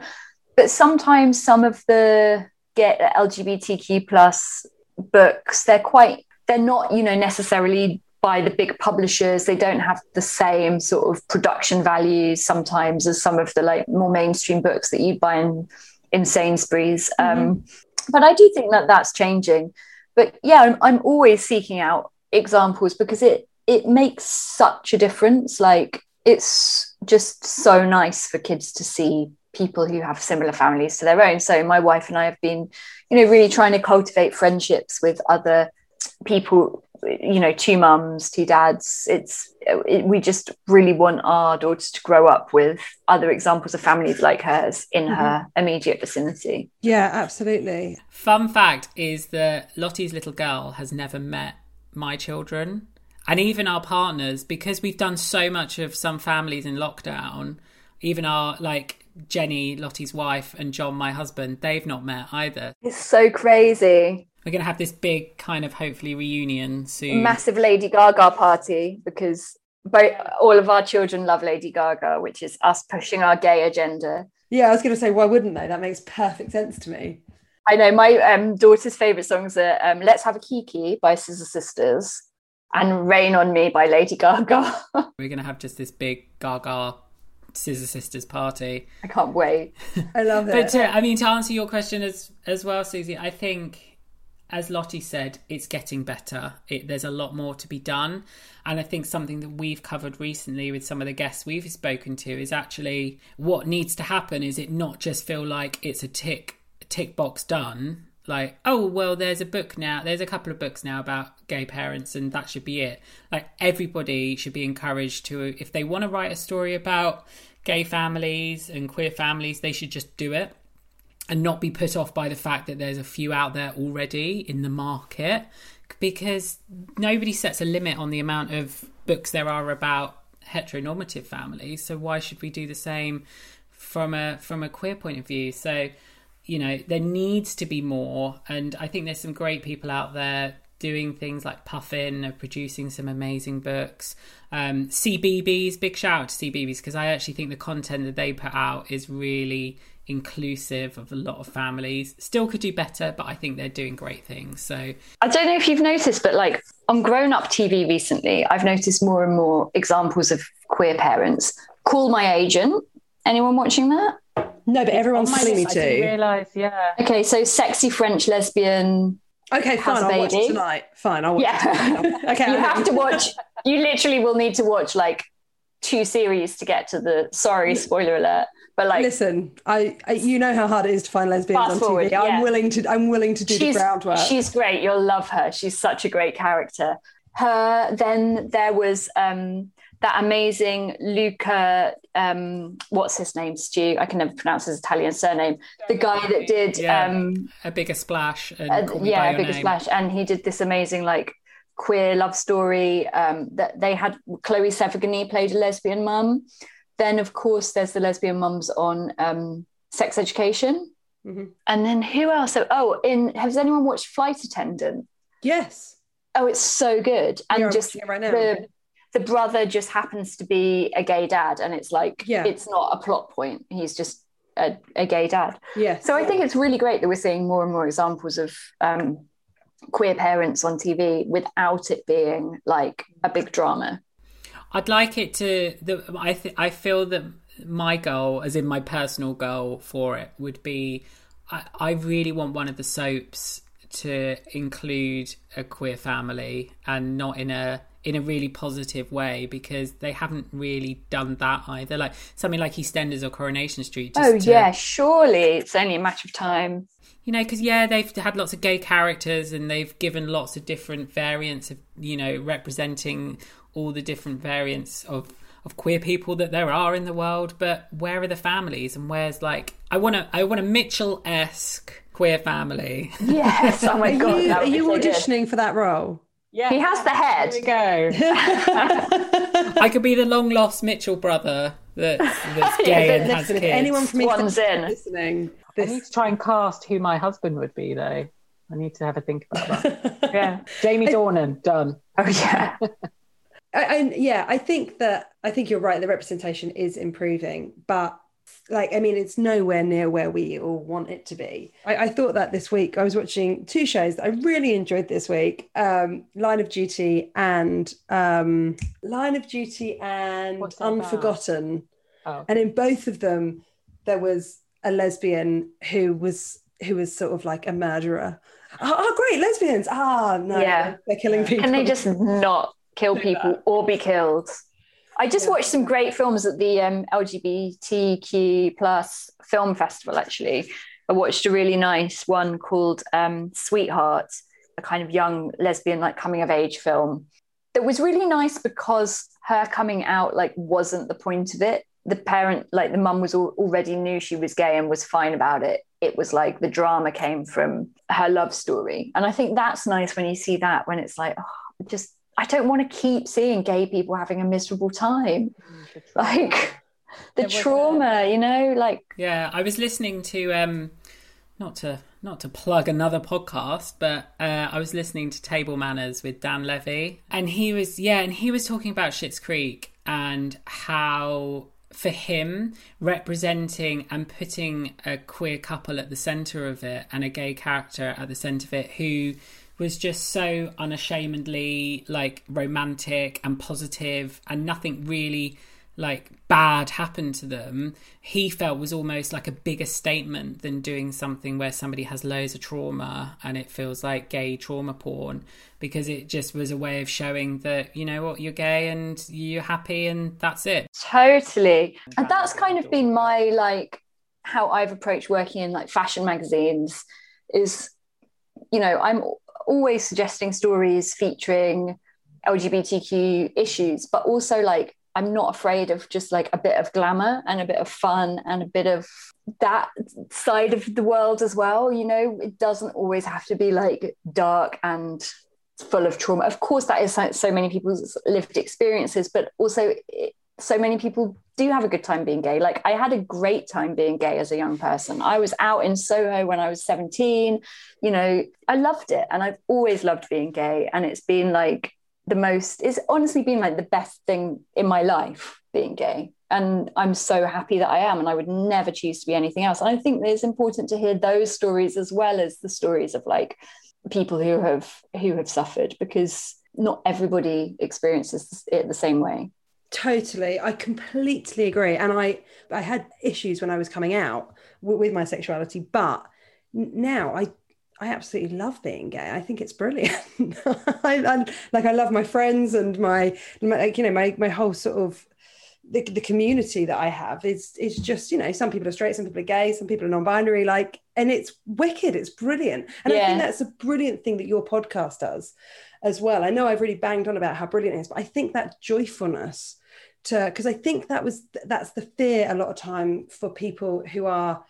Speaker 3: But sometimes some of the get LGBTQ plus books, they're quite they're not, you know, necessarily by the big publishers. They don't have the same sort of production values sometimes as some of the like more mainstream books that you buy in in Sainsbury's. Mm-hmm. Um, but I do think that that's changing. But yeah, I'm, I'm always seeking out examples because it it makes such a difference. Like it's just so nice for kids to see people who have similar families to their own. So my wife and I have been, you know, really trying to cultivate friendships with other people you know two mums two dads it's it, we just really want our daughters to grow up with other examples of families like hers in mm-hmm. her immediate vicinity.
Speaker 5: Yeah absolutely.
Speaker 4: Fun fact is that lottie's little girl has never met my children and even our partners because we've done so much of some families in lockdown even our like jenny lottie's wife and john my husband they've not met either.
Speaker 3: It's so crazy
Speaker 4: we're going to have this big kind of hopefully reunion soon.
Speaker 3: Massive Lady Gaga party because both, all of our children love Lady Gaga, which is us pushing our gay agenda.
Speaker 5: Yeah, I was going to say, why wouldn't they? That makes perfect sense to me.
Speaker 3: I know my um, daughter's favorite songs are um, "Let's Have a Kiki" by Scissor Sisters and "Rain on Me" by Lady Gaga. [laughs]
Speaker 4: We're going to have just this big Gaga Scissor Sisters party.
Speaker 3: I can't wait.
Speaker 5: I love it.
Speaker 4: But to, I mean, to answer your question as as well, Suzi, I think as Lottie said, it's getting better. It, there's a lot more to be done. And I think something that we've covered recently with some of the guests we've spoken to is actually what needs to happen is it not just feel like it's a tick tick box done. Like, oh well, there's a book now. There's a couple of books now about gay parents, and that should be it. Like everybody should be encouraged to, if they want to write a story about gay families and queer families, they should just do it and not be put off by the fact that there's a few out there already in the market because nobody sets a limit on the amount of books there are about heteronormative families. So why should we do the same from a from a queer point of view? So you know there needs to be more. And i think there's some great people out there doing things like puffin or producing some amazing books. Um CBeebies big shout out to CBeebies because i actually think the content that they put out is really inclusive of a lot of families. Still could do better, but I think they're doing great things. So
Speaker 3: I don't know if you've noticed, but like on grown up TV recently, I've noticed more and more examples of queer parents. Call my agent. Anyone watching that?
Speaker 5: No, but everyone's oh telling me to.
Speaker 2: I realize, yeah.
Speaker 3: Okay, so sexy French lesbian.
Speaker 5: Okay, fine. I'll watch it tonight. Fine, I'll watch
Speaker 3: yeah.
Speaker 5: it. [laughs]
Speaker 3: Okay, you have to watch. You literally will need to watch like two series to get to the. Sorry, spoiler alert but like,
Speaker 5: listen, I, I, you know how hard it is to find lesbians on forward, TV. I'm willing to I'm willing to do
Speaker 3: she's,
Speaker 5: the groundwork.
Speaker 3: She's great. You'll love her. She's such a great character. Her. Then there was um, that amazing Luca. Um, what's his name? Stu. I can never pronounce his Italian surname. The guy that did
Speaker 4: yeah,
Speaker 3: um,
Speaker 4: a bigger splash.
Speaker 3: Uh, yeah, a bigger name. splash, and he did this amazing like queer love story. Um, that they had Chloe Sevigny played a lesbian mum then, of course, there's the lesbian mums on um, sex education. Mm-hmm. And then who else? Oh, in has anyone watched Flight Attendant?
Speaker 5: Yes.
Speaker 3: Oh, it's so good. And
Speaker 5: You're
Speaker 3: just
Speaker 5: right now.
Speaker 3: the the brother just happens to be a gay dad, and it's like yeah. it's not a plot point. He's just a, a gay dad.
Speaker 5: Yeah.
Speaker 3: So I think it's really great that we're seeing more and more examples of um, queer parents on TV without it being like a big drama.
Speaker 4: I'd like it to. The, I th- I feel that my goal, as in my personal goal for it, would be. I, I really want one of the soaps to include a queer family and not in a in a really positive way because they haven't really done that either. Like something like EastEnders or Coronation Street.
Speaker 3: oh to, yeah, surely it's only a matter of time.
Speaker 4: You know, because yeah, they've had lots of gay characters and they've given lots of different variants of you know representing all the different variants of of queer people that there are in the world, but where are the families and where's like I want to I want a Mitchell esque queer family.
Speaker 3: Yes. Oh my
Speaker 1: Are
Speaker 3: god.
Speaker 1: you, are you
Speaker 3: so good.
Speaker 1: auditioning for that role?
Speaker 6: Yeah,
Speaker 3: He has the head.
Speaker 6: Here we go. [laughs]
Speaker 4: I could be the long lost Mitchell brother that's, that's [laughs] gay
Speaker 3: Yeah,
Speaker 4: and has kids.
Speaker 1: anyone from East
Speaker 3: Swan's
Speaker 1: London
Speaker 3: in.
Speaker 1: is listening,
Speaker 6: I need to try and cast who my husband would be, though. I need to have a think about that. [laughs] yeah, Jamie Dornan, done.
Speaker 3: Oh yeah.
Speaker 1: I, I, yeah, I think that I think you're right. The representation is improving, but like I mean, it's nowhere near where we all want it to be. I, I thought that this week I was watching two shows that I really enjoyed this week: um, Line of Duty and um, Line of Duty and
Speaker 6: What's that about?
Speaker 1: Unforgotten.
Speaker 6: Oh.
Speaker 1: And in both of them, there was a lesbian who was who was sort of like a murderer. Oh, oh, great, lesbians! Ah, no,
Speaker 3: Yeah.
Speaker 1: they're killing people.
Speaker 3: Can they just not kill people or be killed? I just watched some great films at the um, LGBTQ plus film festival. Actually, I watched a really nice one called um, Sweetheart, a kind of young lesbian like coming of age film that was really nice because her coming out like wasn't the point of it. The parent, like the mum, was al- already knew she was gay and was fine about it. It was like the drama came from her love story, and I think that's nice when you see that when it's like, oh, just I don't want to keep seeing gay people having a miserable time. Like [laughs] the
Speaker 6: a-
Speaker 3: trauma, you know, like
Speaker 4: Yeah, I was listening to um not to not to plug another podcast, but uh, I was listening to Table Manners with Dan Levy, and he was yeah, and he was talking about Schitt's Creek and how for him representing and putting a queer couple at the center of it and a gay character at the center of it who was just so unashamedly like romantic and positive and nothing really like bad happened to them. He felt was almost like a bigger statement than doing something where somebody has loads of trauma and it feels like gay trauma porn because it just was a way of showing that you know what you're gay and you're happy and that's it.
Speaker 3: Totally. And that's kind of been my like how I've approached working in like fashion magazines is you know, I'm always suggesting stories featuring LGBTQ issues, but also like I'm not afraid of just like a bit of glamour and a bit of fun and a bit of that side of the world as well. You know, it doesn't always have to be like dark and full of trauma. Of course, that is so, many people's lived experiences, but also it, so many people do have a good time being gay. Like I had a great time being gay as a young person. I was out in Soho when I was 17. You know, I loved it and I've always loved being gay. And it's been like the most, it's honestly been like the best thing in my life being gay. And I'm so happy that I am. And I would never choose to be anything else. And I think it's important to hear those stories as well as the stories of like people who have who have suffered because not everybody experiences it the same way.
Speaker 1: Totally, I completely agree. And I, I had issues when I was coming out w- with my sexuality, but now I, I absolutely love being gay. I think it's brilliant. [laughs] I, I like I love my friends and my, my like, you know my my whole sort of the, the community that I have is is just you know some people are straight, some people are gay, some people are non-binary. Like, and it's wicked. It's brilliant, and I think that's a brilliant thing that your podcast does as well. I know I've really banged on about how brilliant it is, but I think that joyfulness to because I think that was that's the fear a lot of time for people who are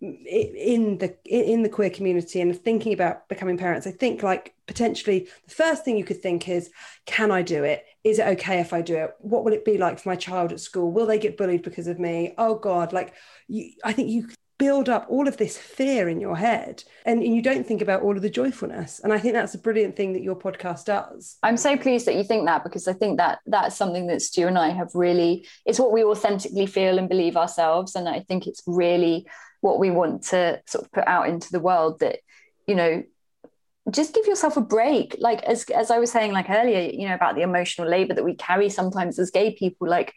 Speaker 1: in the in the queer community and thinking about becoming parents. I think like potentially the first thing you could think is, can I do it? Is it okay if I do it? What will it be like for my child at school? Will they get bullied because of me? Oh God, like you, I think you build up all of this fear in your head and, and you don't think about all of the joyfulness. And I think that's a brilliant thing that your podcast does.
Speaker 3: I'm so pleased that you think that because I think that that's something that Stu and I have really, it's what we authentically feel and believe ourselves. And I think it's really what we want to sort of put out into the world that, you know, just give yourself a break. Like as as I was saying like earlier, you know, about the emotional labor that we carry sometimes as gay people, like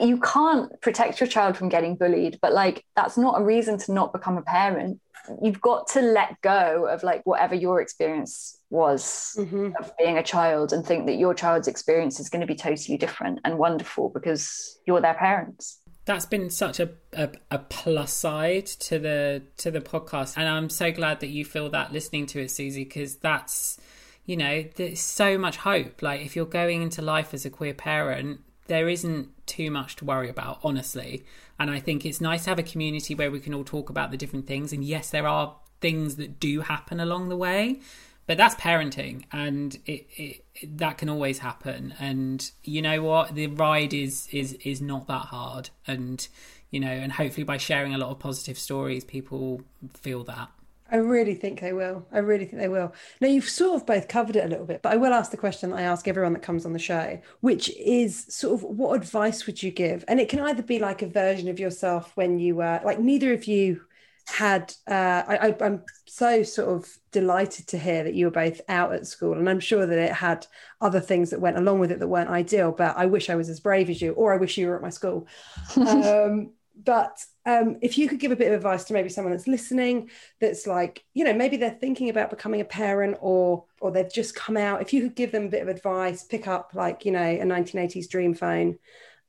Speaker 3: you can't protect your child from getting bullied, but like that's not a reason to not become a parent. You've got to let go of like whatever your experience was
Speaker 1: Mhm.
Speaker 3: of being a child and think that your child's experience is going to be totally different and wonderful because you're their parents.
Speaker 4: that's been such a, a a plus side to the to the podcast and i'm so glad that you feel that listening to it suzi because that's you know there's so much hope like if you're going into life as a queer parent there isn't too much to worry about honestly. And i think it's nice to have a community where we can all talk about the different things. And yes there are things that do happen along the way but that's parenting. And it, it, that can always happen. And you know what? The ride is is is not that hard. And you know and hopefully by sharing a lot of positive stories people feel that
Speaker 1: I really think they will. I really think they will. Now, you've sort of both covered it a little bit, but I will ask the question that I ask everyone that comes on the show, which is sort of what advice would you give? And it can either be like a version of yourself when you were like, neither of you had uh, I, am so sort of delighted to hear that you were both out at school and i'm sure that it had other things that went along with it that weren't ideal but i wish i was as brave as you or i wish you were at my school [laughs] um, but um, if you could give a bit of advice to maybe someone that's listening that's like you know maybe they're thinking about becoming a parent or or they've just come out if you could give them a bit of advice pick up like you know a 1980s dream phone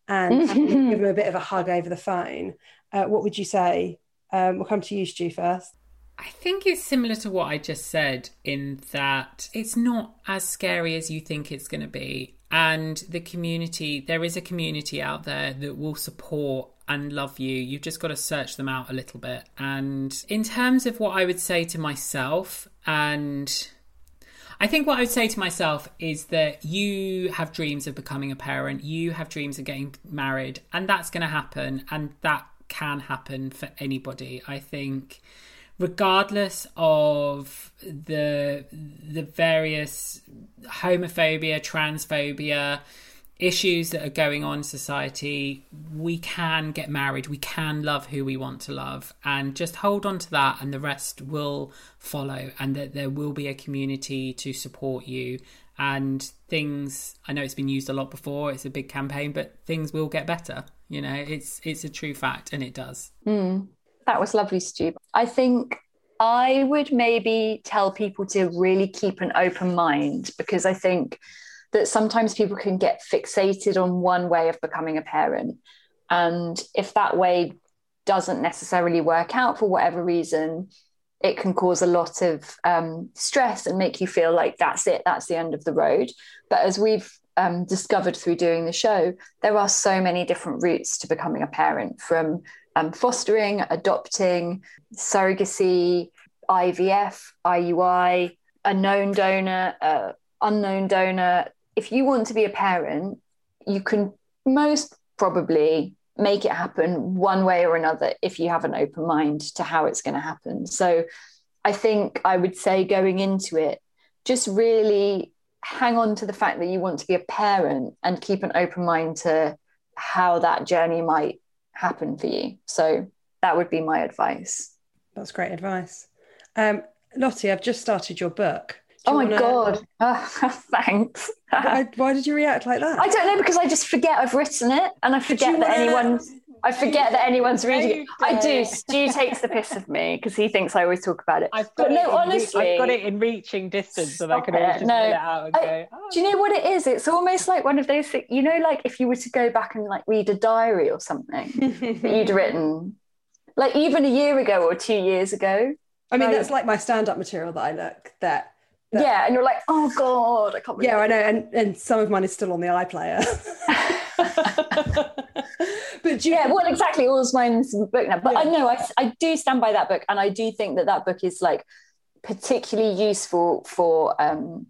Speaker 1: and [laughs] give them a bit of a hug over the phone uh, what would you say um, we'll come to you, Stu, first.
Speaker 4: I think it's similar to what I just said in that it's not as scary as you think it's going to be. And the community, there is a community out there that will support and love you. You've just got to search them out a little bit. And in terms of what I would say to myself, and I think what I would say to myself is that you have dreams of becoming a parent, you have dreams of getting married, and that's going to happen. And that can happen for anybody. I think regardless of the the various homophobia, transphobia issues that are going on in society, we can get married, we can love who we want to love, and just hold on to that, and the rest will follow, and that there will be a community to support you. And things, I know it's been used a lot before, it's a big campaign, but things will get better. You know, it's it's a true fact, and it does.
Speaker 3: Mm, that was lovely, Stu. I think I would maybe tell people to really keep an open mind because I think that sometimes people can get fixated on one way of becoming a parent. And if that way doesn't necessarily work out for whatever reason, it can cause a lot of um, stress and make you feel like that's it, that's the end of the road. But as we've um, discovered through doing the show, there are so many different routes to becoming a parent from um, fostering, adopting, surrogacy, IVF, IUI, a known donor, uh, unknown donor. If you want to be a parent, you can most probably make it happen one way or another if you have an open mind to how it's going to happen. So I think I would say going into it, just really hang on to the fact that you want to be a parent and keep an open mind to how that journey might happen for you. So that would be my advice.
Speaker 1: That's great advice. Um, Lottie, I've just started your book.
Speaker 3: Oh my wanna... god! Oh, [laughs] thanks.
Speaker 1: why, why, did you react like that?
Speaker 3: I don't know because I just forget I've written it, and I forget that wanna... anyone I forget that anyone's reading it. I do. Stu takes the piss of me because he thinks I always talk about it.
Speaker 7: I've got but no, honestly, re- I've got it in reaching distance, and I can always just no, it out and I, go.
Speaker 3: Oh. Do you know what it is? It's almost like one of those things. You know, like if you were to go back and like read a diary or something [laughs] that you'd written, like even a year ago or two years ago.
Speaker 1: I mean, like, that's like my stand-up material that I look that
Speaker 3: that, yeah, and you're like, oh god, I can't.
Speaker 1: Yeah, I know, and and some of mine is still on the iPlayer. [laughs]
Speaker 3: but you, yeah, well, exactly. All mine's in the book now. But yeah. I know I, I do stand by that book, and I do think that that book is like particularly useful for um,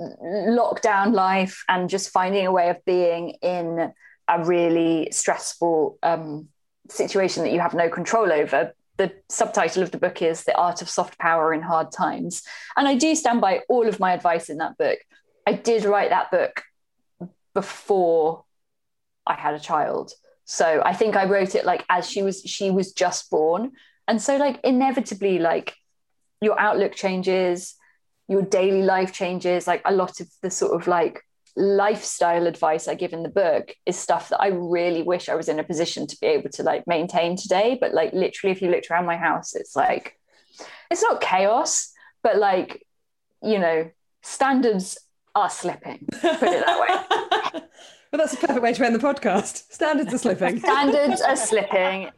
Speaker 3: lockdown life and just finding a way of being in a really stressful um, situation that you have no control over. The subtitle of the book is The Art of Soft Power in Hard Times. And I do stand by all of my advice in that book. I did write that book before I had a child. So I think I wrote it like as she was she was just born. And so like inevitably like your outlook changes, your daily life changes, like a lot of the sort of like lifestyle advice I give in the book is stuff that I really wish I was in a position to be able to like maintain today. But like literally, if you looked around my house, it's like it's not chaos, but like, you know, standards are slipping, put it that way. [laughs]
Speaker 1: But that's a perfect way to end the podcast. Standards are slipping.
Speaker 3: Standards are slipping.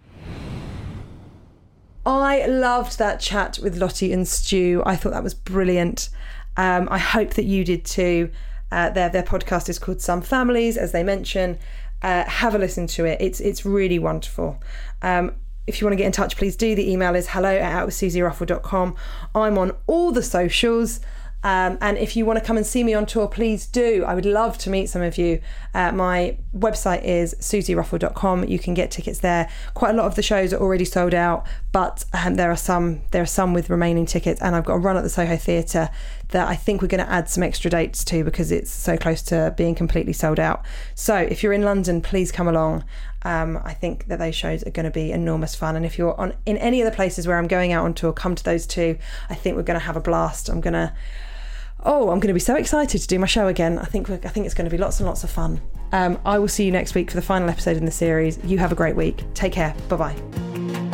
Speaker 1: I loved that chat with Lottie and Stu. I thought that was brilliant. Um, I hope that you did too. Uh, their their podcast is called Some Families, as they mention. Uh, have a listen to it. It's it's really wonderful. Um, if you want to get in touch, please do. The email is hello at outwithsuziruffell.com. I'm on all the socials. Um, and if you want to come and see me on tour, please do. I would love to meet some of you. Uh, my website is suziruffell.com. You can get tickets there. Quite a lot of the shows are already sold out, but um, there are some there are some with remaining tickets. And I've got a run at the Soho Theatre that I think we're going to add some extra dates to because it's so close to being completely sold out. So if you're in London, please come along. Um, I think that those shows are going to be enormous fun. And if you're on in any of the places where I'm going out on tour, come to those too. I think we're going to have a blast. I'm going to oh, I'm going to be so excited to do my show again. I think I think it's going to be lots and lots of fun. Um, I will see you next week for the final episode in the series. You have a great week. Take care. Bye bye.